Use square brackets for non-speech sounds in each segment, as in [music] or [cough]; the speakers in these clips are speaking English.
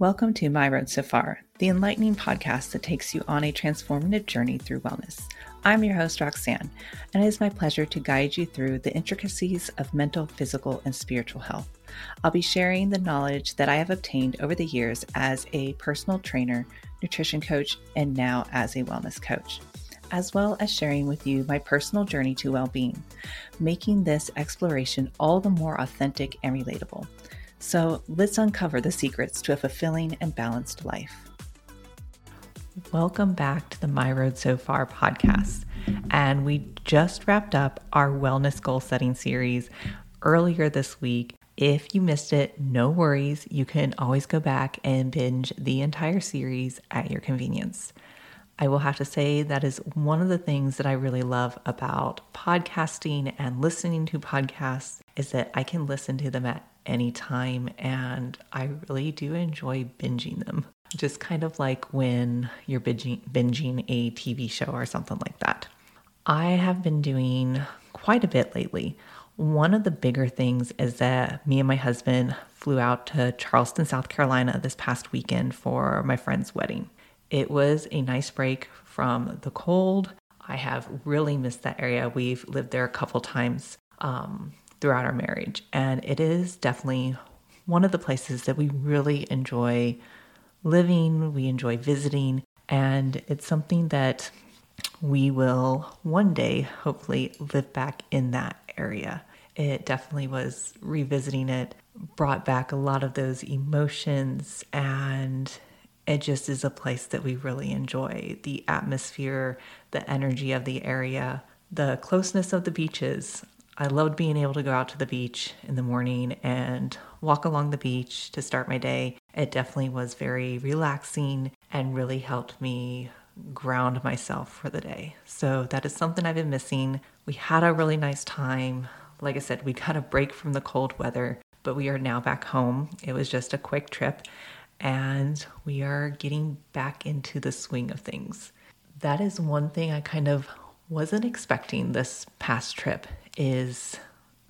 Welcome to My Road So Far, the enlightening podcast that takes you on a transformative journey through wellness. I'm your host, Roxanne, and it is my pleasure to guide you through the intricacies of mental, physical, and spiritual health. I'll be sharing the knowledge that I have obtained over the years as a personal trainer, nutrition coach, and now as a wellness coach, as well as sharing with you my personal journey to well being, making this exploration all the more authentic and relatable. So let's uncover the secrets to a fulfilling and balanced life. Welcome back to the My Road So Far podcast. And we just wrapped up our wellness goal setting series earlier this week. If you missed it, no worries. You can always go back and binge the entire series at your convenience. I will have to say that is one of the things that I really love about podcasting and listening to podcasts is that I can listen to them at anytime, and I really do enjoy binging them. Just kind of like when you're binging, binging a TV show or something like that. I have been doing quite a bit lately. One of the bigger things is that me and my husband flew out to Charleston, South Carolina this past weekend for my friend's wedding. It was a nice break from the cold. I have really missed that area. We've lived there a couple times. Um, throughout our marriage. And it is definitely one of the places that we really enjoy living, we enjoy visiting, and it's something that we will one day hopefully live back in that area. It definitely was revisiting it, brought back a lot of those emotions, and it just is a place that we really enjoy. The atmosphere, the energy of the area, the closeness of the beaches. I loved being able to go out to the beach in the morning and walk along the beach to start my day. It definitely was very relaxing and really helped me ground myself for the day. So that is something I've been missing. We had a really nice time. Like I said, we got a break from the cold weather, but we are now back home. It was just a quick trip and we are getting back into the swing of things. That is one thing I kind of wasn't expecting this past trip is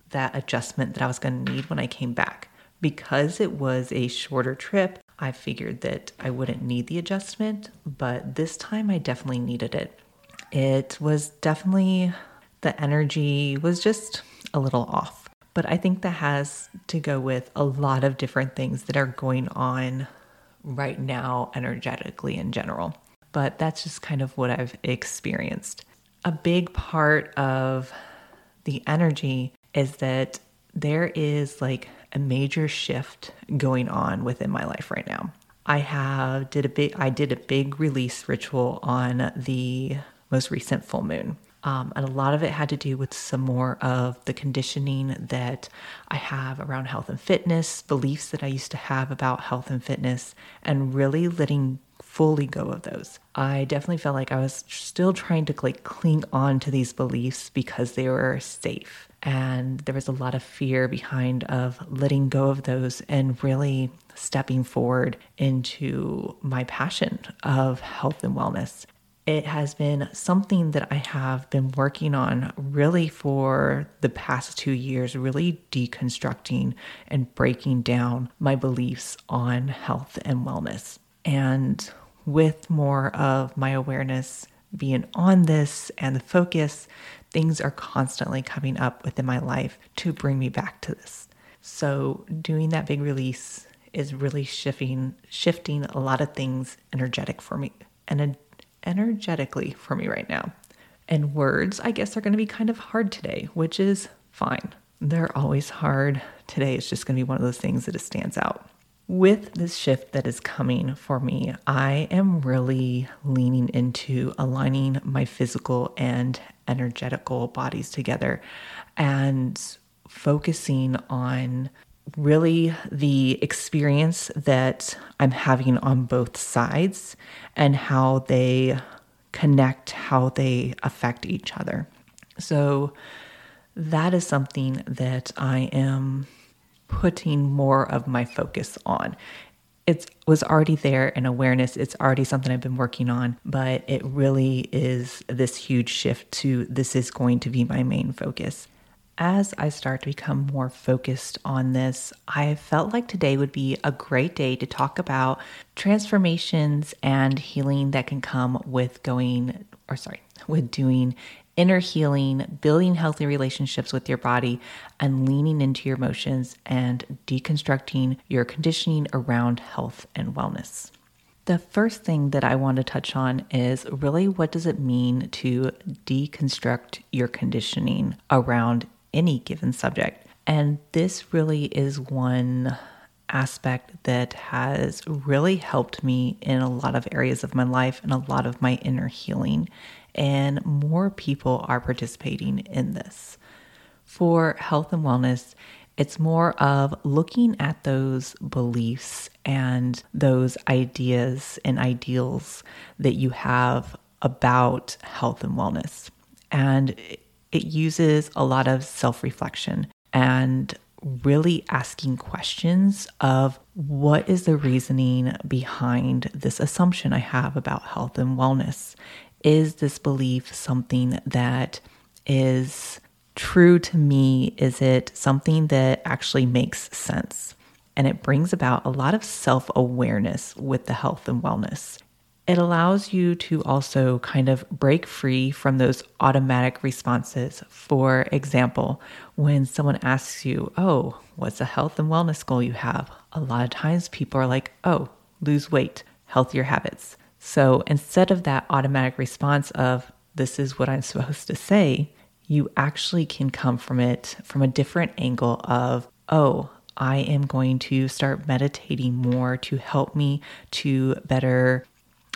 that adjustment that I was going to need when I came back. Because it was a shorter trip, I figured that I wouldn't need the adjustment, but this time I definitely needed it. It was definitely the energy was just a little off. But I think that has to go with a lot of different things that are going on right now, energetically in general. But that's just kind of what I've experienced. A big part of the energy is that there is like a major shift going on within my life right now. I have did a big I did a big release ritual on the most recent full moon. Um, and a lot of it had to do with some more of the conditioning that I have around health and fitness, beliefs that I used to have about health and fitness, and really letting fully go of those. I definitely felt like I was still trying to like cling on to these beliefs because they were safe. And there was a lot of fear behind of letting go of those and really stepping forward into my passion of health and wellness. It has been something that I have been working on really for the past two years, really deconstructing and breaking down my beliefs on health and wellness. And with more of my awareness being on this and the focus, things are constantly coming up within my life to bring me back to this. So doing that big release is really shifting shifting a lot of things energetic for me and energetically for me right now. And words, I guess, are going to be kind of hard today, which is fine. They're always hard. Today is just going to be one of those things that it stands out with this shift that is coming for me, I am really leaning into aligning my physical and energetical bodies together and focusing on really the experience that I'm having on both sides and how they connect, how they affect each other. So, that is something that I am putting more of my focus on. It was already there in awareness. It's already something I've been working on, but it really is this huge shift to this is going to be my main focus. as I start to become more focused on this, I felt like today would be a great day to talk about transformations and healing that can come with going, or sorry, with doing inner healing, building healthy relationships with your body, and leaning into your emotions and deconstructing your conditioning around health and wellness. The first thing that I want to touch on is really what does it mean to deconstruct your conditioning around any given subject? And this really is one aspect that has really helped me in a lot of areas of my life and a lot of my inner healing. And more people are participating in this. For health and wellness, it's more of looking at those beliefs and those ideas and ideals that you have about health and wellness. And it uses a lot of self reflection and really asking questions of what is the reasoning behind this assumption I have about health and wellness? Is this belief something that is true to me? Is it something that actually makes sense? And it brings about a lot of self awareness with the health and wellness it allows you to also kind of break free from those automatic responses. For example, when someone asks you, Oh, what's a health and wellness goal you have? A lot of times people are like, Oh, lose weight, healthier habits. So instead of that automatic response of, This is what I'm [laughs] supposed to say, you actually can come from it from a different angle of, Oh, I am going to start meditating more to help me to better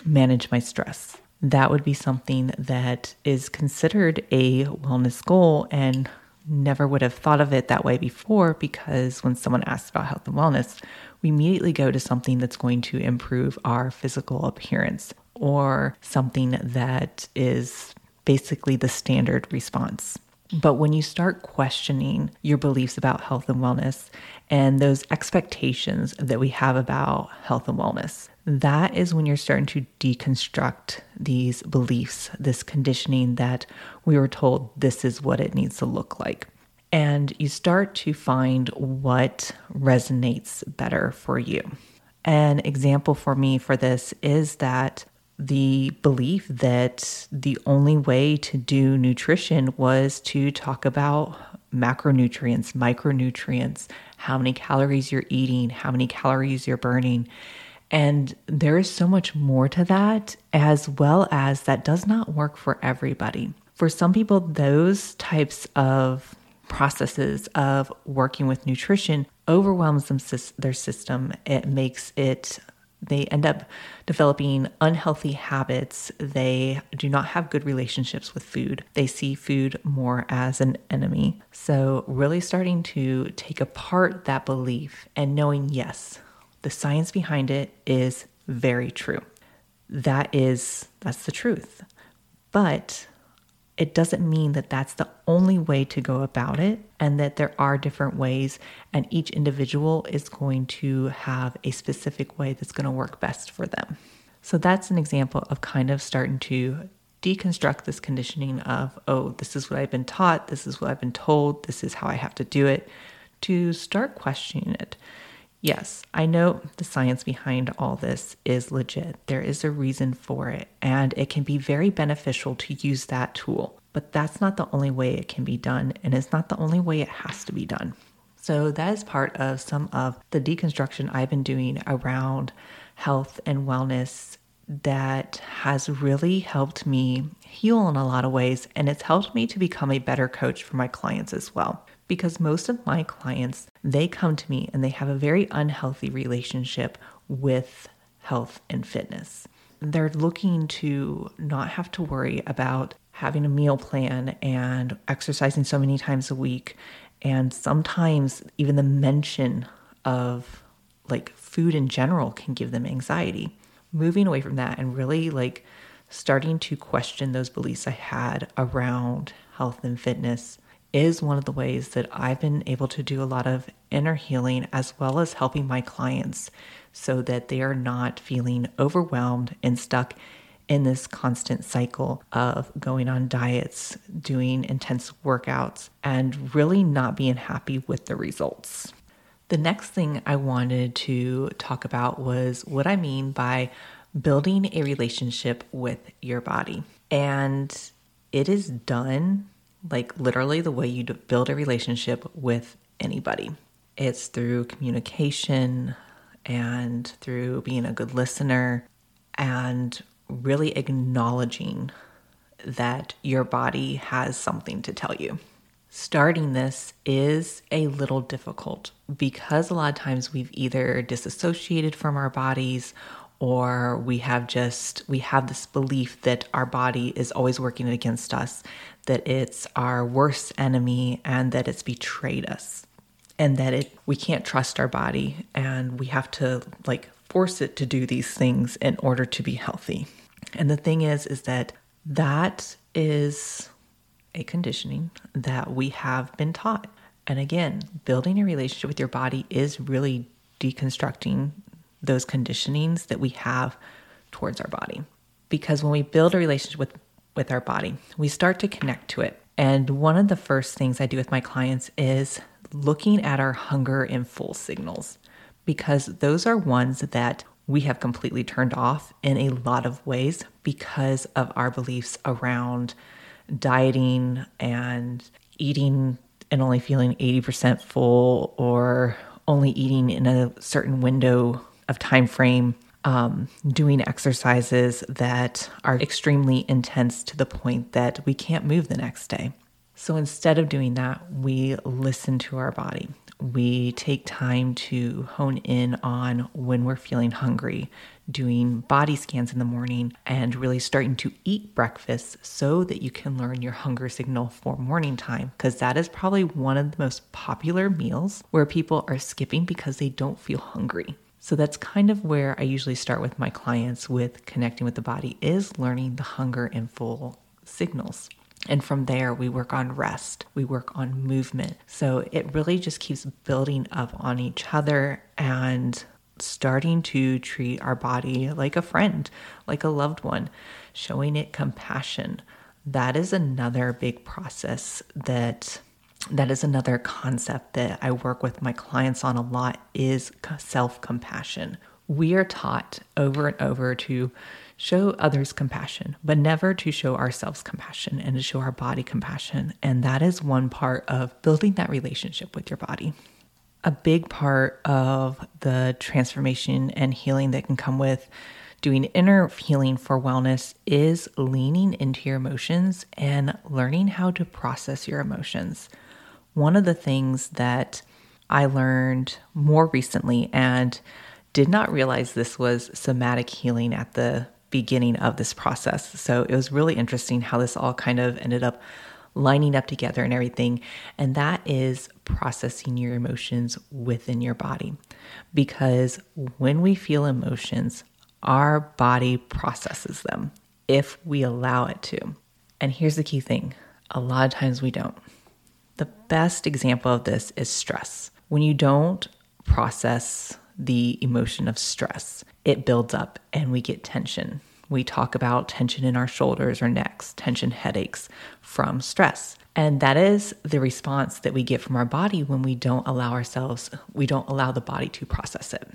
manage my stress. That would be something that is considered a wellness goal and never would have thought of it that way before because when someone asks about health and wellness, we immediately go to something that's going to improve our physical appearance or something that is basically the standard response. But when you start questioning your beliefs about health and wellness and those expectations that we have about health and wellness, that is when you're starting to deconstruct these beliefs, this conditioning that we were told this is what it needs to look like. And you start to find what resonates better for you. An example for me for this is that the belief that the only way to do nutrition was to talk about macronutrients, micronutrients, how many calories you're eating, how many calories you're burning. And there is so much more to that, as well as that does not work for everybody. For some people, those types of processes of working with nutrition overwhelms them, their system. It makes it they end up developing unhealthy habits. They do not have good relationships with food. They see food more as an enemy. So, really starting to take apart that belief and knowing, yes, the science behind it is very true. That is, that's the truth. But it doesn't mean that that's the only way to go about it and that there are different ways and each individual is going to have a specific way that's going to work best for them. So that's an example of kind of starting to deconstruct this conditioning of, oh, this is what I've been taught, this is what I've been told, this is how I have to do it, to start questioning it. Yes, I know the science behind all this is legit. There is a reason for it, and it can be very beneficial to use that tool. But that's not the only way it can be done, and it's not the only way it has to be done. So, that is part of some of the deconstruction I've been doing around health and wellness that has really helped me heal in a lot of ways, and it's helped me to become a better coach for my clients as well because most of my clients they come to me and they have a very unhealthy relationship with health and fitness. They're looking to not have to worry about having a meal plan and exercising so many times a week and sometimes even the mention of like food in general can give them anxiety. Moving away from that and really like starting to question those beliefs I had around health and fitness is one of the ways that I've been able to do a lot of inner healing as well as helping my clients so that they are not feeling overwhelmed and stuck in this constant cycle of going on diets, doing intense workouts, and really not being happy with the results. The next thing I wanted to talk about was what I mean by building a relationship with your body. And it is done like literally the way you build a relationship with anybody. It's through communication and through being a good listener and really acknowledging that your body has something to tell you. Starting this is a little difficult because a lot of times we've either disassociated from our bodies or we have just we have this belief that our body is always working against us that it's our worst enemy and that it's betrayed us and that it we can't trust our body and we have to like force it to do these things in order to be healthy and the thing is is that that is a conditioning that we have been taught and again building a relationship with your body is really deconstructing those conditionings that we have towards our body. Because when we build a relationship with, with our body, we start to connect to it. And one of the first things I do with my clients is looking at our hunger and full signals, because those are ones that we have completely turned off in a lot of ways because of our beliefs around dieting and eating and only feeling 80% full or only eating in a certain window of time frame um, doing exercises that are extremely intense to the point that we can't move the next day. So instead of doing that, we listen to our body. We take time to hone in on when we're feeling hungry, doing body scans in the morning, and really starting to eat breakfast so that you can learn your hunger signal for morning time. Because that is probably one of the most popular meals where people are skipping because they don't feel hungry. So that's kind of where I usually start with my clients with connecting with the body is learning the hunger and full signals. And from there, we work on rest, we work on movement. So it really just keeps building up on each other and starting to treat our body like a friend, like a loved one, showing it compassion. That is another big process that that is another concept that I work with my clients on a lot is self-compassion. We are taught over and over to show others compassion, but never to show ourselves compassion and to show our body compassion. And that is one part of building that relationship with your body. A big part of the transformation and healing that can come with doing inner healing for wellness is leaning into your emotions and learning how to process your emotions one of the things that I learned more recently and did not realize this was somatic healing at the beginning of this process. So it was really interesting how this all kind of ended up lining up together and everything. And that is processing your emotions within your body. Because when we feel emotions, our body processes them if we allow it to. And here's the key thing a lot of times we don't. The best example of this is stress. When you don't process the emotion of stress, it builds up and we get tension. We talk about tension in our shoulders or necks, tension headaches from stress. And that is the response that we get from our body when we don't allow ourselves, we don't allow the body to process it.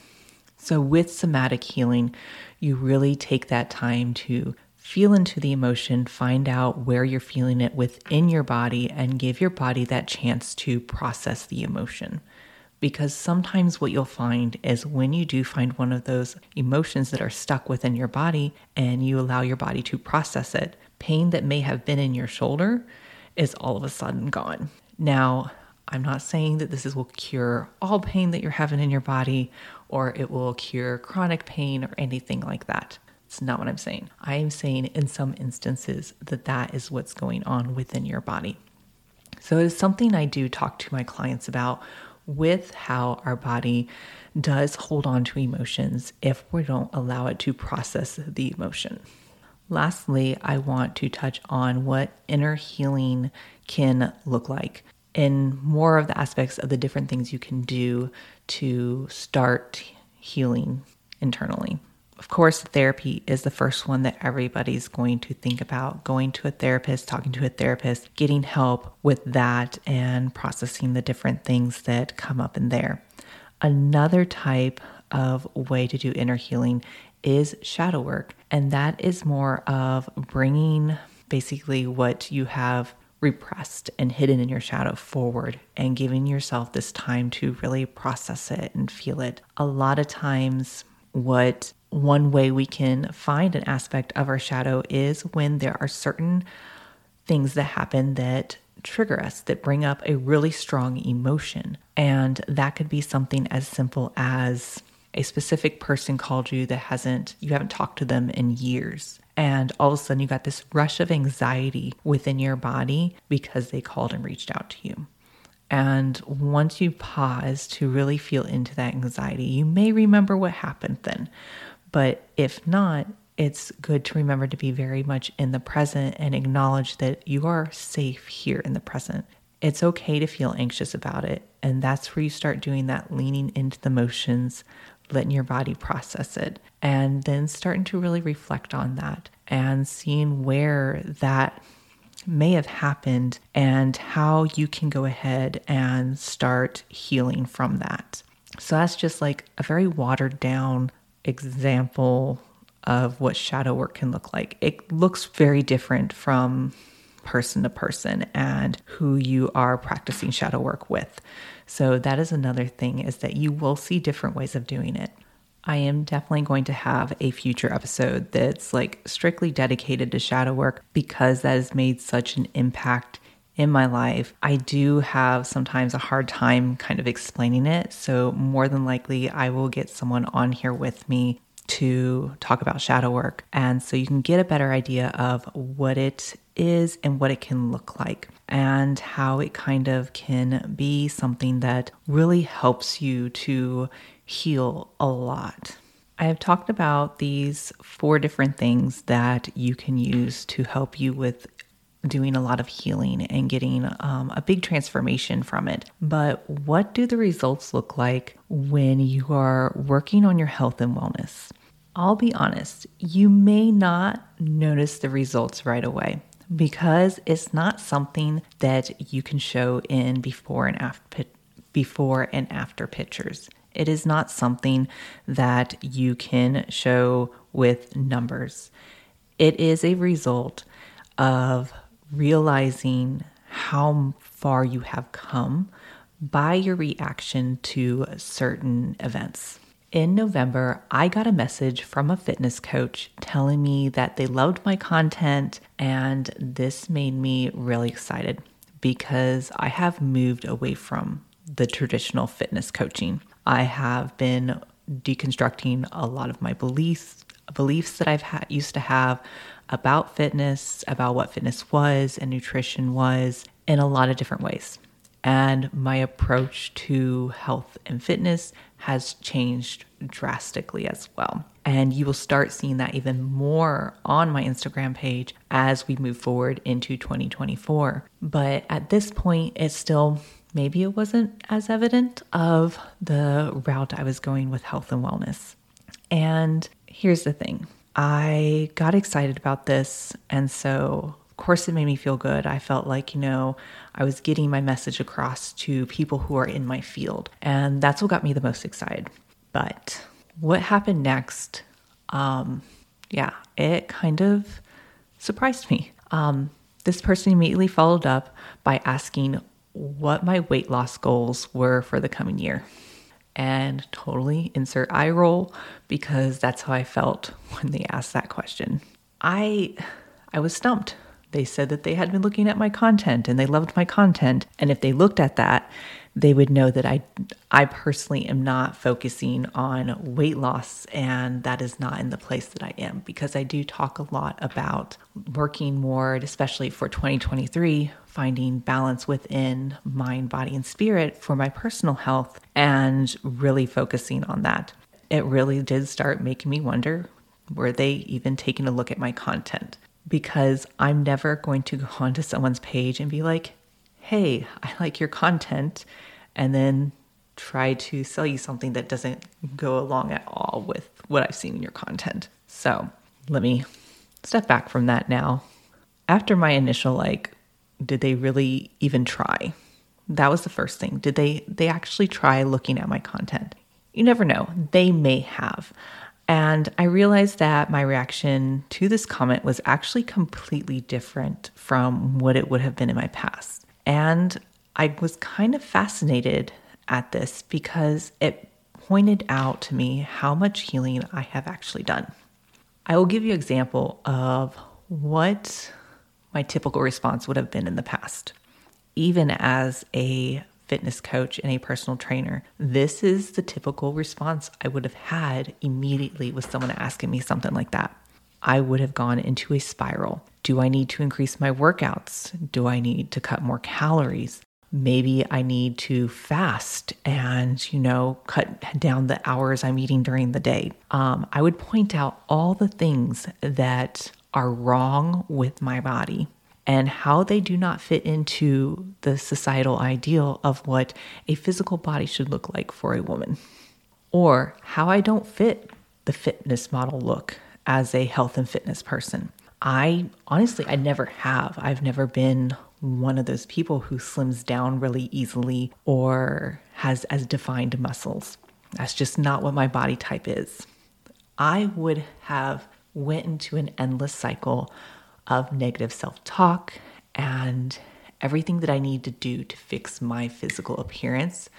So, with somatic healing, you really take that time to Feel into the emotion, find out where you're feeling it within your body, and give your body that chance to process the emotion. Because sometimes what you'll find is when you do find one of those emotions that are stuck within your body and you allow your body to process it, pain that may have been in your shoulder is all of a sudden gone. Now, I'm not saying that this is, will cure all pain that you're having in your body or it will cure chronic pain or anything like that. It's not what I'm saying. I am saying in some instances that that is what's going on within your body. So it's something I do talk to my clients about with how our body does hold on to emotions if we don't allow it to process the emotion. Lastly, I want to touch on what inner healing can look like and more of the aspects of the different things you can do to start healing internally of course, therapy is the first one that everybody's going to think about going to a therapist, talking to a therapist, getting help with that, and processing the different things that come up in there. Another type of way to do inner healing is shadow work, and that is more of bringing basically what you have repressed and hidden in your shadow forward and giving yourself this time to really process it and feel it. A lot of times, what one way we can find an aspect of our shadow is when there are certain things that happen that trigger us, that bring up a really strong emotion. And that could be something as simple as a specific person called you that hasn't, you haven't talked to them in years. And all of a sudden, you got this rush of anxiety within your body because they called and reached out to you. And once you pause to really feel into that anxiety, you may remember what happened then. But if not, it's good to remember to be very much in the present and acknowledge that you are safe here in the present. It's okay to feel anxious about it. And that's where you start doing that leaning into the motions, letting your body process it, and then starting to really reflect on that and seeing where that may have happened and how you can go ahead and start healing from that. So that's just like a very watered down example of what shadow work can look like. It looks very different from person to person and who you are practicing shadow work with. So that is another thing is that you will see different ways of doing it. I am definitely going to have a future episode that's like strictly dedicated to shadow work because that has made such an impact in my life. I do have sometimes a hard time kind of explaining it. So, more than likely, I will get someone on here with me to talk about shadow work. And so you can get a better idea of what it is and what it can look like, and how it kind of can be something that really helps you to heal a lot. I have talked about these four different things that you can use to help you with doing a lot of healing and getting um, a big transformation from it. But what do the results look like when you are working on your health and wellness? I'll be honest, you may not notice the results right away because it's not something that you can show in before and after before and after pictures. It is not something that you can show with numbers. It is a result of realizing how far you have come by your reaction to certain events. In November, I got a message from a fitness coach telling me that they loved my content, and this made me really excited because I have moved away from the traditional fitness coaching. I have been deconstructing a lot of my beliefs, beliefs that I've used to have about fitness, about what fitness was and nutrition was in a lot of different ways. And my approach to health and fitness has changed drastically as well. And you will start seeing that even more on my Instagram page as we move forward into 2024. But at this point, it's still maybe it wasn't as evident of the route I was going with health and wellness. And here's the thing I got excited about this. And so, of course, it made me feel good. I felt like, you know, I was getting my message across to people who are in my field. And that's what got me the most excited. But what happened next? Um, yeah, it kind of surprised me. Um, this person immediately followed up by asking what my weight loss goals were for the coming year and totally insert eye roll because that's how I felt [laughs] when they asked that question. I I was stumped. They said that they had been looking at my content and they loved my content and if they looked at that they would know that I I personally am not focusing on weight loss and that is not in the place that I am because I do talk a lot about working more especially for 2023 finding balance within mind body and spirit for my personal health and really focusing on that. It really did start making me wonder were they even taking a look at my content? Because I'm never going to go [laughs] onto someone's page and be like, hey, I like your content, and then try to sell you something that doesn't go along at all with what I've seen in your content. So let me step back from that now. After my initial like, did they really even try? That was the first thing. Did they they actually try looking at my content? You never know. They may have. And I realized that my reaction to this comment was actually completely different from what it would have been in my past. And I was kind of fascinated at this because it pointed out to me how much healing I have actually done. I will give you an example of what my typical response would have been in the past. Even as a fitness coach and a personal trainer, this is the typical response I would have had immediately with someone asking me something like that. I would have gone into a spiral. Do I need to increase my workouts? Do I need to cut more calories? Maybe I need to fast and, you know, cut down the hours I'm eating during the day. Um, I would point out all the things that are wrong with my body and how they do not fit into the societal ideal of what a physical body should look like for a woman, or how I don't fit the fitness model look as a health and fitness person. I honestly, I never have. I've never been one of those people who slims down really easily or has as defined muscles. That's just not what my body type is. I would have went into an endless cycle of negative self talk and everything that I need to do to fix my physical appearance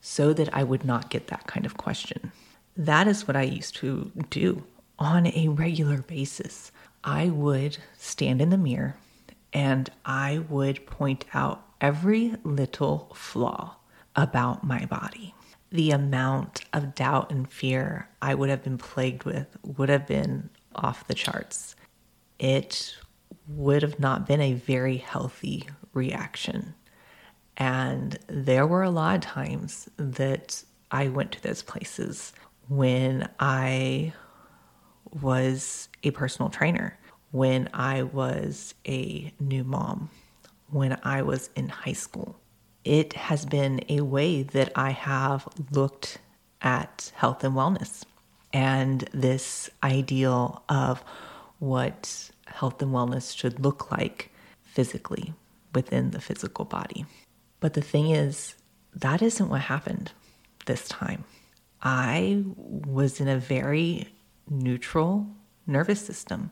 so that I would not get that kind of question. That is what I used to do on a regular basis. I would stand in the mirror and I would point out every little flaw about my body. The amount of doubt and fear I would have been plagued with would have been off the charts. It would have not been a very healthy reaction. And there were a lot of times that I went to those places when I was a personal trainer, when I was a new mom, when I was in high school. It has been a way that I have looked at health and wellness and this ideal of what health and wellness should look like physically within the physical body. But the thing is, that isn't what happened this time. I was in a very neutral nervous system.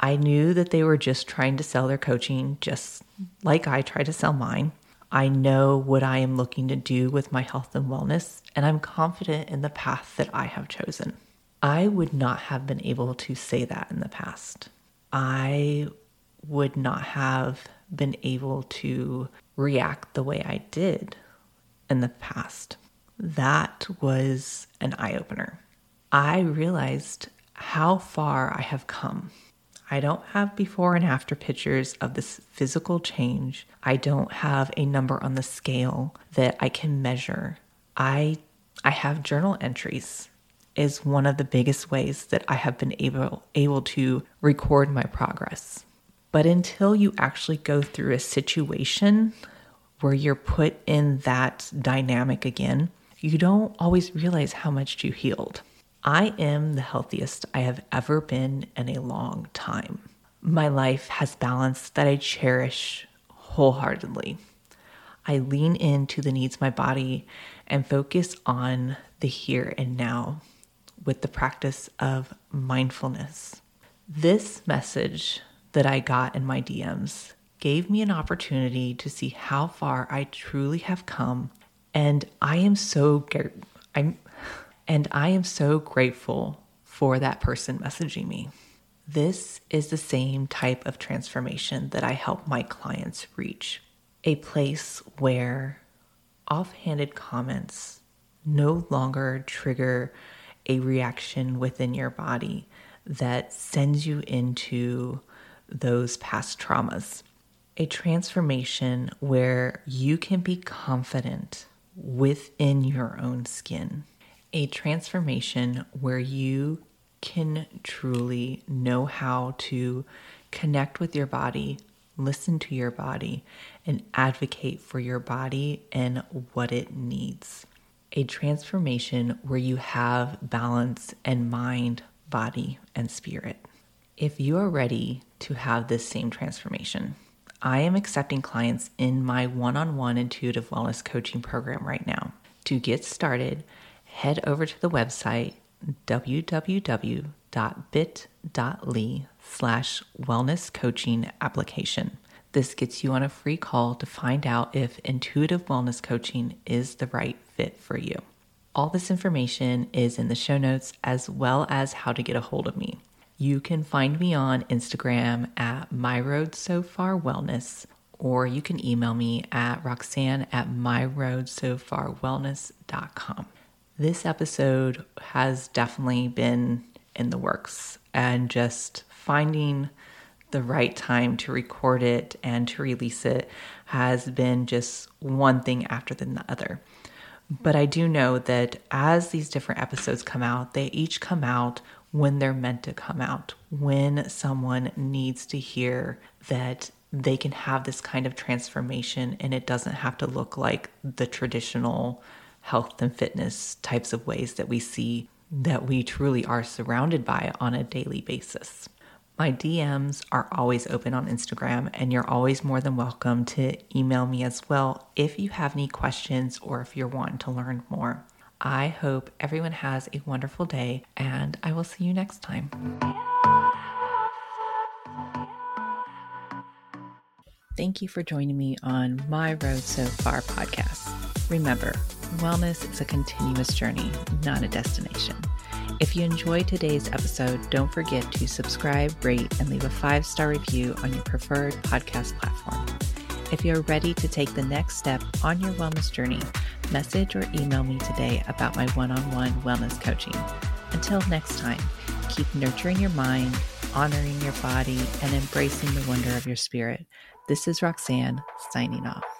I knew that they were just trying to sell their coaching, just like I try to sell mine. I know what I am looking to do with my health and wellness, and I'm confident in the path that I have chosen. I would not have been able to say that in the past. I would not have been able to react the way I did in the past. That was an eye opener. I realized how far I have come. I don't have before and after pictures of this physical change. I don't have a number on the scale that I can measure. I I have journal entries is one of the biggest ways that I have been able able to record my progress. But until you actually go through a situation where you're put in that dynamic again, you don't always realize how much you healed. I am the healthiest I have ever been in a long time. My life has balance that I cherish wholeheartedly. I lean into the needs of my body and focus on the here and now with the practice of mindfulness. This message that I got in my DMs gave me an opportunity to see how far I truly have come and I am so I'm and I am so grateful for that person messaging me. This is the same type of transformation that I help my clients reach. A place where offhanded comments no longer trigger a reaction within your body that sends you into those past traumas. A transformation where you can be confident within your own skin. A transformation where you can truly know how to connect with your body, listen to your body, and advocate for your body and what it needs. a transformation where you have balance and mind, body, and spirit. If you are ready to have this same transformation, I am accepting clients in my one on one intuitive wellness coaching program right now. To get started, head over to the website www.bit.ly slash wellness coaching application. This gets you on a free call to find out if intuitive wellness coaching is the right fit for you. All this information is in the show notes as well as how to get a hold of me. You can find me on Instagram at myroadsofarwellness or you can email me at roxanne at myroadsofarwellness.com. This episode has definitely been in the works and just finding the right time to record it and to release it has been just one thing after the other. But I do know that as these different episodes come out, they each come out when they're meant to come out, when someone needs to hear that they can have this kind of transformation and it doesn't have to look like the traditional health and fitness types of ways that we see that we truly are surrounded by on a daily basis. My DMs are always open on Instagram, and you're always more than welcome to email me as well if you have any questions or if you're wanting to learn more. I hope everyone has a wonderful day, and I will see you next time. Thank you for joining me on My Road So Far podcast. Remember, wellness is a continuous journey, not a destination. If you enjoyed today's episode, don't forget to subscribe, rate, and leave a five star review on your preferred podcast platform. If you're ready to take the next step on your wellness journey, message or email me today about my one on one wellness coaching. Until next time, keep nurturing your mind, honoring your body, and embracing the wonder of your spirit. This is Roxanne signing off.